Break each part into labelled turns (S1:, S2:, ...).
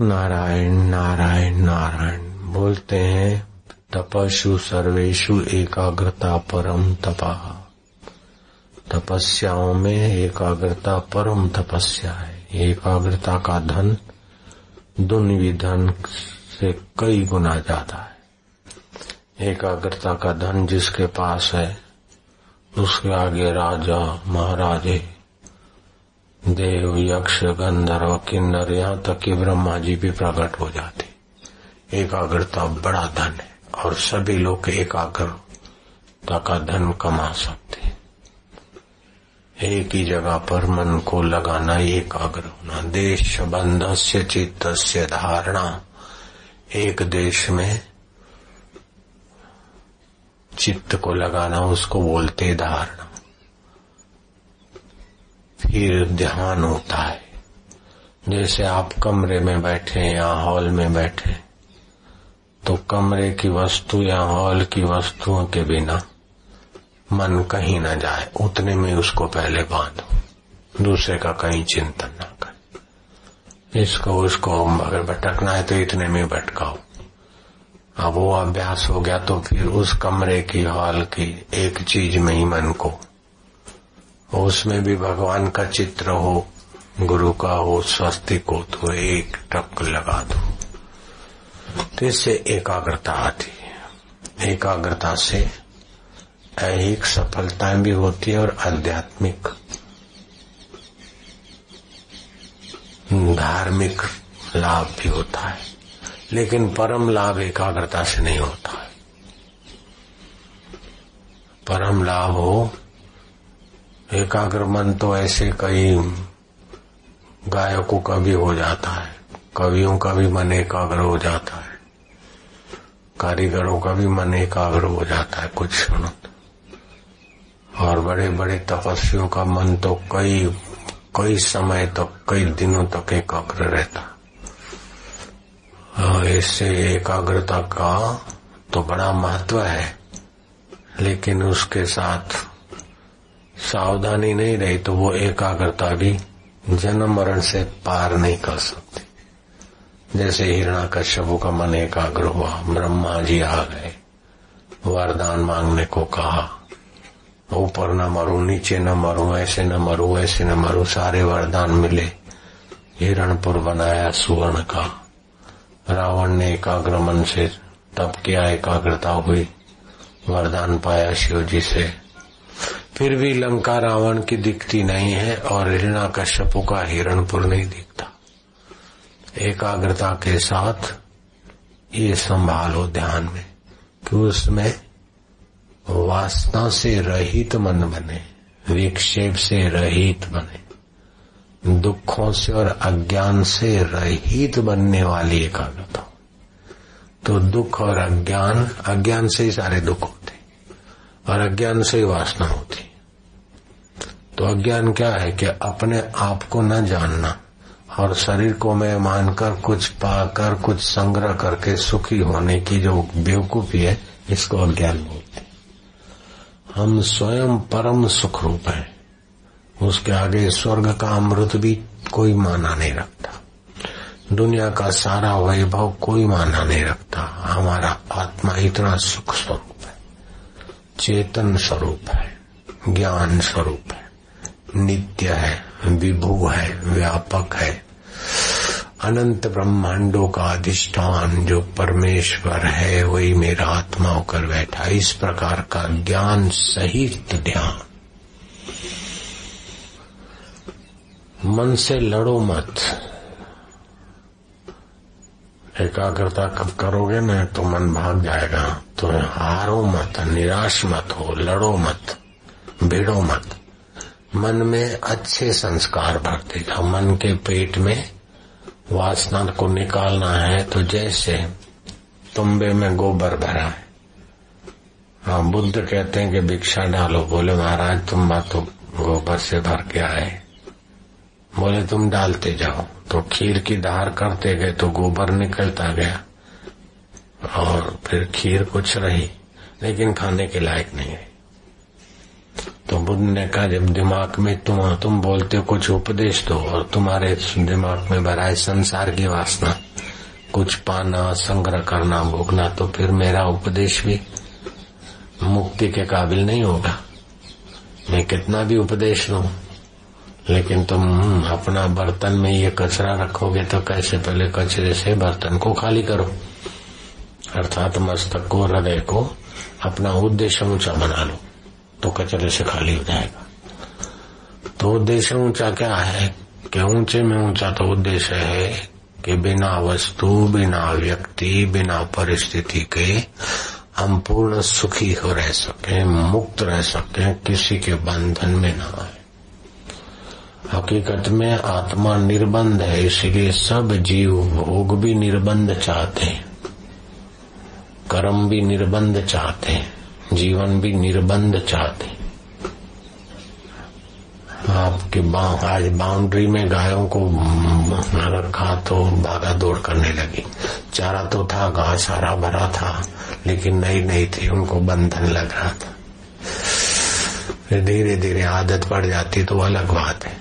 S1: नारायण नारायण नारायण। बोलते हैं तपस्ु सर्वेशु एकाग्रता परम तपा। तपस्याओं में एकाग्रता परम तपस्या है। एकाग्रता का धन दुनिवी धन से कई गुना ज़्यादा है। एकाग्रता का धन जिसके पास है, उसके आगे राजा, महाराजे देव यक्ष गंधर्व किन्नर, यहाँ तक कि ब्रह्मा जी भी प्रकट हो जाते। एकाग्रता बड़ा धन है, और सभी लोग एकाग्रता का धन कमा सकते एक ही जगह पर मन को लगाना एकाग्र होना, देश बंध से चित्त से धारणा। एक देश में चित्त को लगाना, उसको बोलते धारणा। फिर ध्यान होता है। जैसे आप कमरे में बैठे या हॉल में बैठे तो कमरे की वस्तु या हॉल की वस्तुओं के बिना मन कहीं ना जाए, उतने में उसको पहले बांधो, दूसरे का कहीं चिंतन ना करे। इसको, उसको अगर भटकना है तो इतने में भटकाओ। अब वो अभ्यास हो गया तो फिर उस कमरे की, हॉल की एक चीज़ में ही मन को उसमें भी भगवान का चित्र हो, गुरु का हो स्वस्तिक हो तो एक टक लगा दो। तो इससे एकाग्रता आती है। एकाग्रता से ऐहिक सफलताएँ भी होती है और आध्यात्मिक, धार्मिक लाभ भी होता है। लेकिन परम लाभ एकाग्रता से नहीं होता है। परम लाभ हो एकाग्र मन तो ऐसे कई गायकों का भी हो जाता है। कवियों का भी मन एकाग्र हो जाता है। कारीगरों का भी मन एकाग्र हो जाता है कुछ क्षणों। और बड़े बड़े तपस्वियों का मन तो कई कई समय तक तो, कई दिनों तक तो एकाग्र रहता इससे एकाग्रता का तो बड़ा महत्व है लेकिन उसके साथ सावधानी नहीं रही तो वो एकाग्रता भी जन्म मरण से पार नहीं कर सकती। जैसे हिरणा का कश्यपु का मन एकाग्र हुआ, ब्रह्मा जी आ गए। वरदान मांगने को कहा, ऊपर न मरू, नीचे न मरू, ऐसे न मरू, ऐसे न मरू, सारे वरदान मिले। हिरणपुर बनाया सुवर्ण का। रावण ने एकाग्र मन से, तब किया एकाग्रता हुई? वरदान पाया शिव जी से। फिर भी लंका रावण की दिखती नहीं है और हिरणा कश्यपु का हिरणपुर नहीं दिखता। एकाग्रता के साथ ये संभालो ध्यान में कि उसमें वासना से रहित मन बने, विक्षेप से रहित बने, दुखों से और अज्ञान से रहित बनने वाली एकाग्रता। तो दुख और अज्ञान अज्ञान से ही सारे दुख होते और अज्ञान से ही वासना होती तो अज्ञान क्या है कि अपने आप को न जानना और शरीर को मैं मानकर कुछ पाकर, कुछ संग्रह करके सुखी होने की जो बेवकूफ़ी है, इसको अज्ञान बोलते हम स्वयं परम सुख रूप है। उसके आगे स्वर्ग का अमृत भी कोई माना नहीं रखता। दुनिया का सारा वैभव कोई माना नहीं रखता। हमारा आत्मा इतना सुख स्वरूप है। चेतन स्वरूप है। ज्ञान स्वरूप है। नित्य है, विभु है, व्यापक है। अनंत ब्रह्मांडों का अधिष्ठान जो परमेश्वर है, वही मेरा आत्मा होकर बैठा इस प्रकार का ज्ञान सहित ध्यान। मन से लड़ो मत। एकाग्रता कब करोगे ना तो मन भाग जाएगा। तो हारो मत, निराश मत हो, लड़ो मत, भिड़ो मत। मन में अच्छे संस्कार भरते जाओ मन के पेट में वासना को निकालना है तो जैसे तुम्बे में गोबर भरा है। हाँ बुद्ध कहते हैं कि भिक्षा डालो। बोले, महाराज तुम्बा तो गोबर से भर के आए बोले, तुम डालते जाओ। तो खीर की धार करते गए तो गोबर निकलता गया और फिर खीर कुछ रही, लेकिन खाने के लायक नहीं है तो बुद्ध ने कहा, जब दिमाग में तुम तुम बोलते हो, कुछ उपदेश दो, और तुम्हारे दिमाग में भरा है संसार की वासना, कुछ पाना, संग्रह करना, भोगना तो फिर मेरा उपदेश भी मुक्ति के काबिल नहीं होगा। मैं कितना भी उपदेश लू लेकिन तुम अपना बर्तन में ये कचरा रखोगे तो कैसे पहले कचरे से बर्तन को खाली करो? अर्थात मस्तक को, हृदय को अपना उद्देश्य ऊँचा बना लो। तो कचरे से खाली हो जाएगा। तो उद्देश्य ऊँचा क्या है? कि ऊँचे में ऊँचा तो उद्देश्य है कि बिना वस्तु, बिना व्यक्ति, बिना परिस्थिति के हम पूर्ण सुखी हो रह सके, मुक्त रह सके, किसी के बंधन में न आए। हकीकत में आत्मा निर्बंध है, इसलिए सब जीव भोग भी निर्बंध चाहते हैं, कर्म भी निर्बंध चाहते हैं। जीवन भी निर्बंध चाहते। आपके आज बाउंड्री में गायों को रखा तो भागा दौड़ करने लगी। चारा तो था, घास हरा भरा था, लेकिन नई नई थी, उनको बंधन लग रहा था। धीरे धीरे आदत पड़ जाती तो अलग बात है।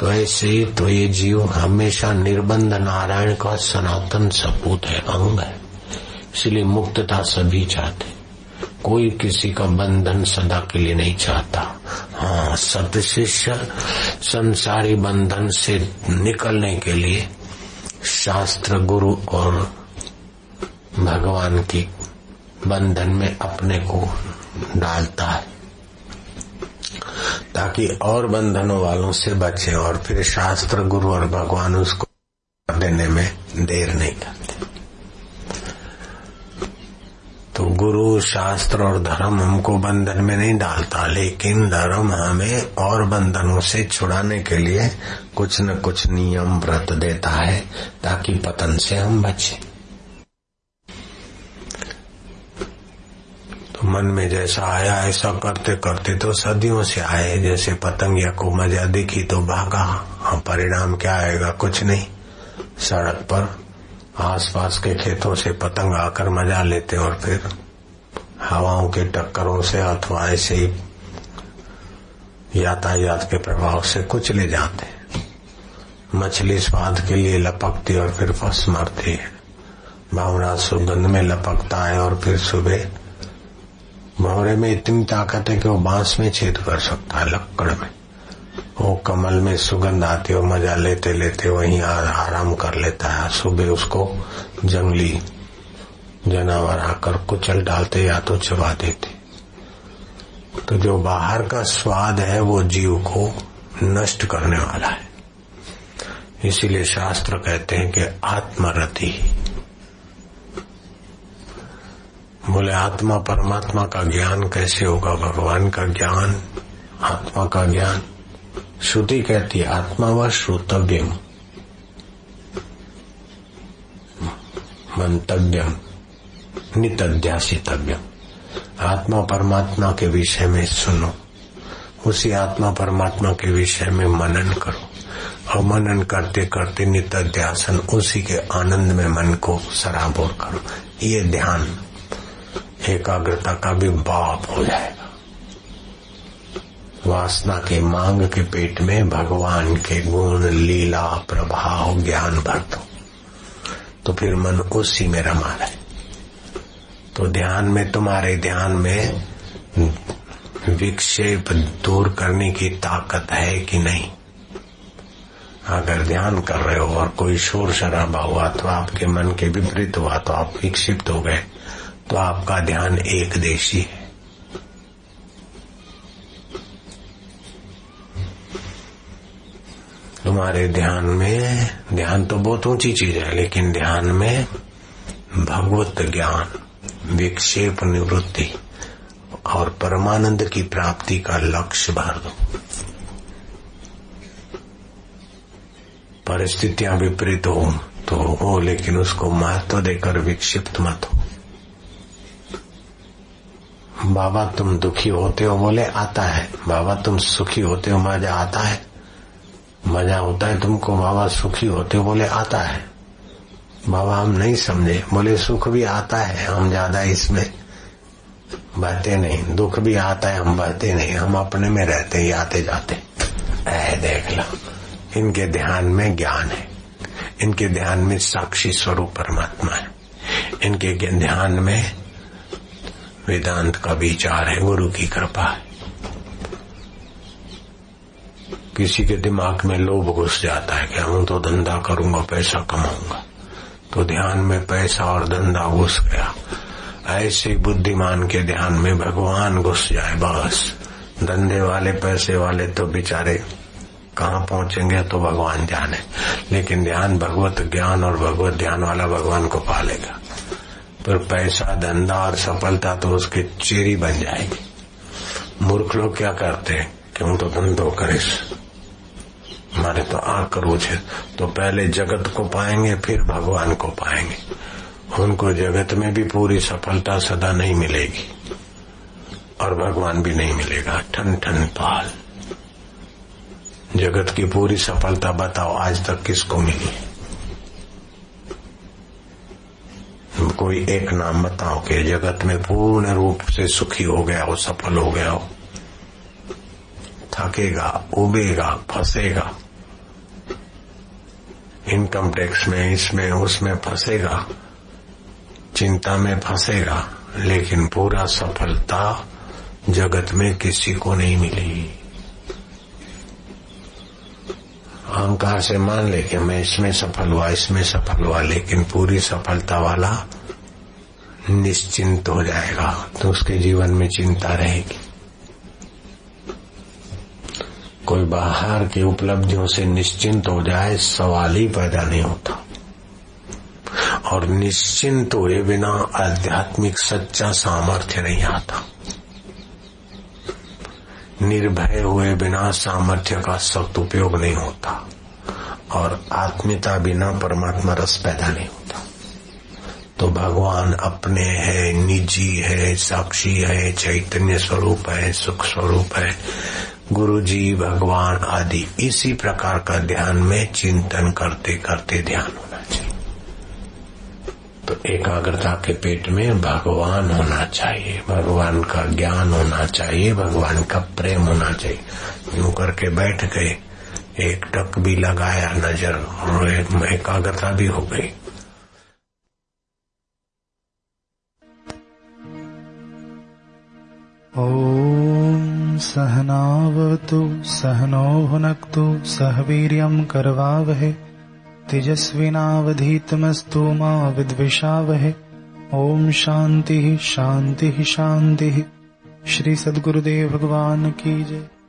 S1: तो ऐसे तो ये जीव हमेशा निर्बंध, नारायण का सनातन सपूत है, अंग है। इसलिए मुक्तता सभी चाहते। कोई किसी का बंधन सदा के लिए नहीं चाहता। हाँ सत्य शिष्य संसारी बंधन से निकलने के लिए शास्त्र, गुरु और भगवान की बंधन में अपने को डालता है। ताकि और बंधनों वालों से बचे और फिर शास्त्र, गुरु और भगवान उसको देने में देर नहीं करते। तो गुरु, शास्त्र और धर्म हमको बंधन में नहीं डालता, लेकिन धर्म हमें और बंधनों से छुड़ाने के लिए कुछ न कुछ नियम, व्रत देता है, ताकि पतन से हम बचे। तो मन में जैसा आया, ऐसा करते करते तो सदियों से आए, जैसे पतंगिया को मज़ा दिखी तो भागा हाँ परिणाम क्या आएगा, कुछ नहीं। सड़क पर आसपास के खेतों से पतंग आकर मज़ा लेते और फिर हवाओं के टक्करों से अथवा ऐसे ही यातायात के प्रभाव से कुछ ले जाते मछली स्वाद के लिए लपकती और फिर फंस मरती है। भावना सुगंध में लपकता है और फिर सुबह भौरे में इतनी ताकत है कि वो बाँस में छेद कर सकता है लक्कड़ में। वो कमल में सुगंध आती और मज़ा लेते लेते वहीं आराम कर लेता है। सुबह उसको जंगली जानवर आकर कुचल डालते या तो चबा देते। तो जो बाहर का स्वाद है, वो जीव को नष्ट करने वाला है। इसीलिए शास्त्र कहते हैं कि आत्मरति। बोले, आत्मा परमात्मा का ज्ञान कैसे होगा? भगवान का ज्ञान, आत्मा का ज्ञान। श्रुति कहती है, आत्मा व श्रोतव्यम। मंतव्यम, नितध्यासितव्यम। आत्मा परमात्मा के विषय में सुनो। उसी आत्मा परमात्मा के विषय में मनन करो। और मनन करते करते नित्यासन उसी के आनंद में मन को सराबोर करो। ये ध्यान एकाग्रता का भी बाप हो जाएगा। वासना के मांग के पेट में भगवान के गुण, लीला, प्रभाव, ज्ञान भर दो। तो फिर मन उसी में रमा रहे तो ध्यान में, तुम्हारे ध्यान में विक्षेप दूर करने की ताकत है कि नहीं? अगर ध्यान कर रहे हो और कोई शोर शराबा हुआ तो आपके मन के विपरीत हुआ तो आप विक्षिप्त हो गए। तो आपका ध्यान एक देशी है। तुम्हारे ध्यान में, ध्यान तो बहुत ऊँची चीज़ है, लेकिन ध्यान में भगवत ज्ञान, विक्षेप निवृत्ति और परमानंद की प्राप्ति का लक्ष्य भर दो। परिस्थितियाँ विपरीत हो तो हो, लेकिन उसको महत्व देकर विक्षिप्त मत हो। बाबा तुम दुखी होते हो, बोले, आता है। बाबा तुम सुखी होते हो मज़ा आता है। मज़ा होता है तुमको, बाबा सुखी होते हो, बोले आता है। बाबा हम नहीं समझे, बोले सुख भी आता है, हम ज़्यादा इसमें बहते नहीं, दुख भी आता है, हम बहते नहीं, हम अपने में रहते ही आते जाते। ऐ देख लो, इनके ध्यान में ज्ञान है, इनके ध्यान में साक्षी स्वरूप परमात्मा है, इनके ध्यान में वेदांत का विचार है, गुरु की कृपा है। किसी के दिमाग में लोभ घुस जाता है कि हम तो धंधा करूँगा, पैसा कमाऊँगा। तो ध्यान में पैसा और धंधा घुस गया। ऐसे बुद्धिमान के ध्यान में भगवान घुस जाए बस। धंधे वाले, पैसे वाले तो बेचारे कहाँ पहुँचेंगे तो भगवान जाने। लेकिन ध्यान भगवत ज्ञान और भगवत ध्यान वाला भगवान को पालेगा। पर पैसा, धंधा और सफलता तो उसके चेरी बन जाएगी। मूर्ख लोग क्या करते हैं क्यों तो धंधो करिस हमारे तो आँख रोज है। तो पहले जगत को पाएँगे, फिर भगवान को पाएँगे। उनको जगत में भी पूरी सफलता सदा नहीं मिलेगी। और भगवान भी नहीं मिलेगा। ठन ठन पाल। जगत की पूरी सफलता बताओ, आज तक किसको मिली? कोई एक नाम बताओ कि जगत में पूर्ण रूप से सुखी हो गया हो, सफल हो गया हो। थकेगा, उबेगा, फंसेगा। इनकम टैक्स में, इसमें, उसमें फंसेगा। चिंता में फंसेगा, लेकिन पूरा सफलता जगत में किसी को नहीं मिली अहंकार से मान ले कि मैं इसमें सफल हुआ, इसमें सफल हुआ, लेकिन पूरी सफलता वाला निश्चिंत हो जाएगा तो उसके जीवन में चिंता रहेगी। कोई बाहर की उपलब्धियों से निश्चिंत हो जाए, सवाल ही पैदा नहीं होता। और निश्चिंत हुए बिना आध्यात्मिक सच्चा सामर्थ्य नहीं आता। निर्भय हुए बिना सामर्थ्य का सख्त उपयोग नहीं होता। और आत्मीयता बिना परमात्मा रस पैदा नहीं होता। तो भगवान अपने है, निजी है, साक्षी है, चैतन्य स्वरूप है, सुख स्वरूप है। गुरु जी भगवान आदि इसी प्रकार का ध्यान में चिंतन करते करते ध्यान होना चाहिए। तो एकाग्रता के पेट में भगवान होना चाहिए, भगवान का ज्ञान होना चाहिए, भगवान का प्रेम होना चाहिए। यूँ करके बैठ गए, एक टक भी लगाया नज़र एकाग्रता भी हो गई।
S2: ॐ सहनावतु सहनो भुनक्तु सह वीर्यम् करवावहे। तेजस्विनावधीतमस्तु मा विद्विषावहे। ॐ शान्तिः शान्तिः शान्तिः। श्री सद्गुरुदेव भगवान की जय।